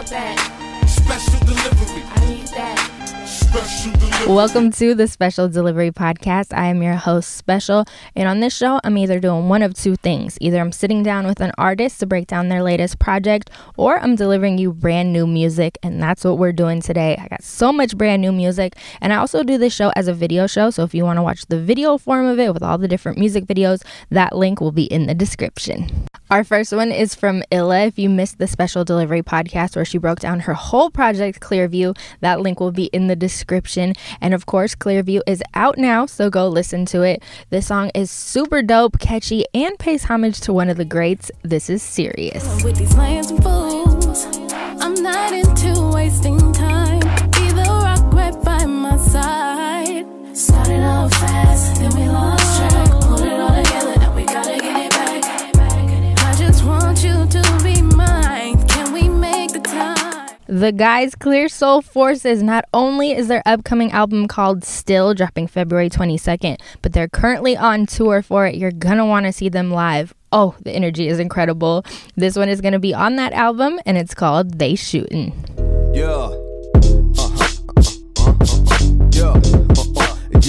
want that. Special delivery. I need that. Welcome to the Special Delivery Podcast. I am your host, Special, and on this show, I'm either doing one of two things. Either I'm sitting down with an artist to break down their latest project, or I'm delivering you brand new music, and that's what we're doing today. I got so much brand new music, and I also do this show as a video show, so if you want to watch the video form of it with all the different music videos, that link will be in the description. Our first one is from Illa. If you missed the Special Delivery Podcast where she broke down her whole project, Clearview, that link will be in the description description. And of course, Clearview is out now, so go listen to it. This song is super dope, catchy, and pays homage to one of the greats. This is serious. The guys Clear Soul Forces not only is their upcoming album called Still dropping February 22nd, but they're currently on tour for it. You're gonna want to see them live. Oh, the energy is incredible. This one is gonna be on that album and it's called They Shootin'. Yeah.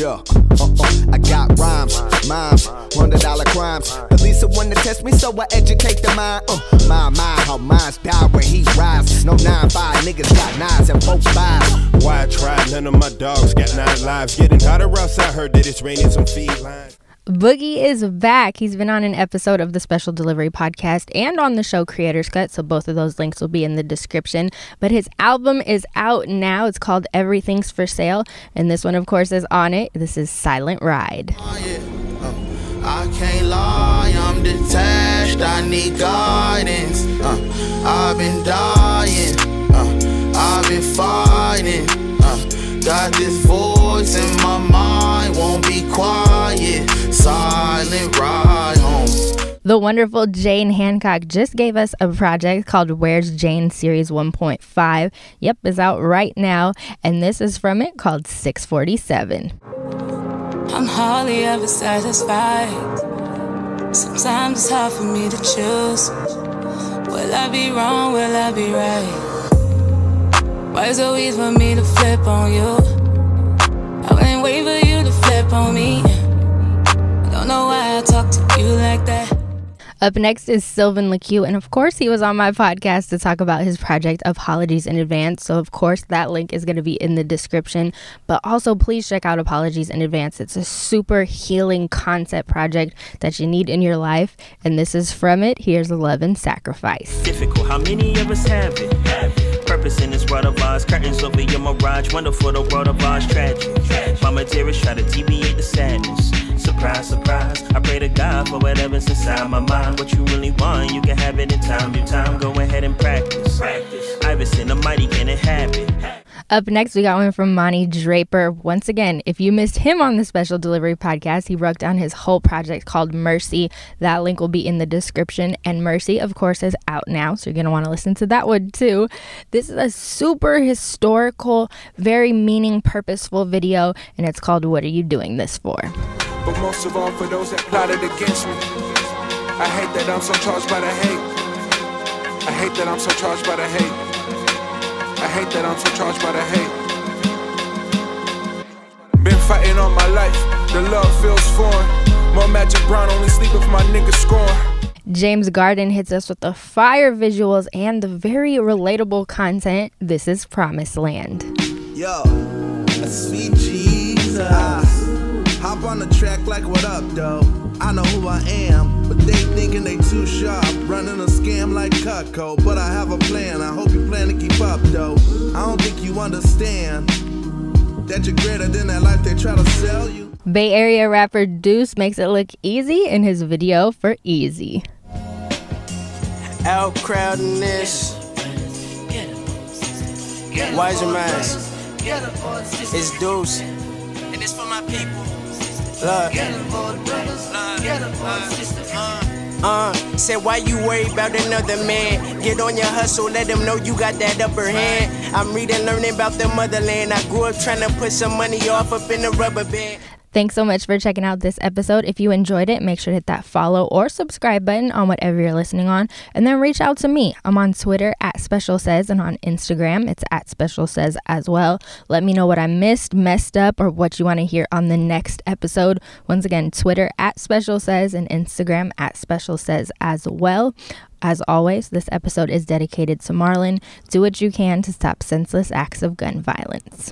Yeah. Uh-uh. I got rhymes, mimes, hundred dollar crimes. At least one to test me, so I educate the mind. Uh, my mind, how minds die when he rise. No nine five niggas got nines and four fives. Why I tried? None of my dogs got nine lives. Getting hotter outside, heard that it's raining some felines. Boogie is back. He's been on an episode of the Special Delivery podcast and on the show Creators Cut, so both of those links will be in the description. But his album is out now. It's called Everything's for Sale, and this one, of course, is on it. This is Silent Ride. Oh, yeah. uh, I can't lie, I'm detached. I need guidance. Uh, I've been dying, uh, I've been fighting. Uh, got this voice in silent ride home. The wonderful Jane Handcock just gave us a project called Where's Jane Series 1.5. Yep, is out right now, and this is from it called 647. I'm hardly ever satisfied. Sometimes it's hard for me to choose. Will I be wrong? Will I be right? Why is it always for me to flip on you? I wouldn't wait for you to flip on me. Don't know why I talk to you like that. Up next is Sylvan LaCue, and of course, he was on my podcast to talk about his project Apologies in Advance. So, of course, that link is going to be in the description. But also, please check out Apologies in Advance. It's a super healing concept project that you need in your life, and this is from it. Here's Love and Sacrifice. Difficult, how many of us have it? Have it. Purpose in this world of ours, curtains over your mirage, wonderful the world of ours, tragic. Mama dearest, try to deviate the sadness. Surprise, surprise. I pray to God for whatever's inside my mind. What you really want, you can have it in time. Your time, go ahead and practice. Practice. Iverson, the mighty can inhabit. Up next, we got one from Monty Draper. Once again, if you missed him on the special delivery podcast, he broke down his whole project called Mercy. That link will be in the description. And Mercy, of course, is out now, so you're going to want to listen to that one too. This is a super historical, very meaning, purposeful video, and it's called What Are You Doing This For? But most of all for those that plotted against me. I hate that I'm so charged by the hate. I hate that I'm so charged by the hate. I hate that I'm so charged by the hate. Been fighting all my life, the love feels foreign. More Magic Brown, only sleep if my niggas score. James Garden hits us with the fire visuals and the very relatable content. This is Promised Land. Yo, sweet Jesus. Hop on the track like what up, though? I know who I am, but they thinking they too sharp. Running a scam like Cutco, but I have a plan. I hope you plan to keep up, though. I don't think you understand that you're greater than that life they try to sell you. Bay Area rapper Deuce makes it look easy in his video for Easy. Out crowding this. Wiser minds. It's Deuce. And it's for my people. Uh, said why you worry about another man? Get on your hustle, let them know you got that upper hand. I'm reading, learning about the motherland. I grew up trying to put some money off up in the rubber band. Thanks so much for checking out this episode. If you enjoyed it, make sure to hit that follow or subscribe button on whatever you're listening on, and then reach out to me. I'm on Twitter at Special Says and on Instagram it's at Special Says as well. Let me know what I missed, messed up, or what you want to hear on the next episode. Once again, Twitter at Special Says and Instagram at Special Says as well. As always, this episode is dedicated to Marlon. Do what you can to stop senseless acts of gun violence.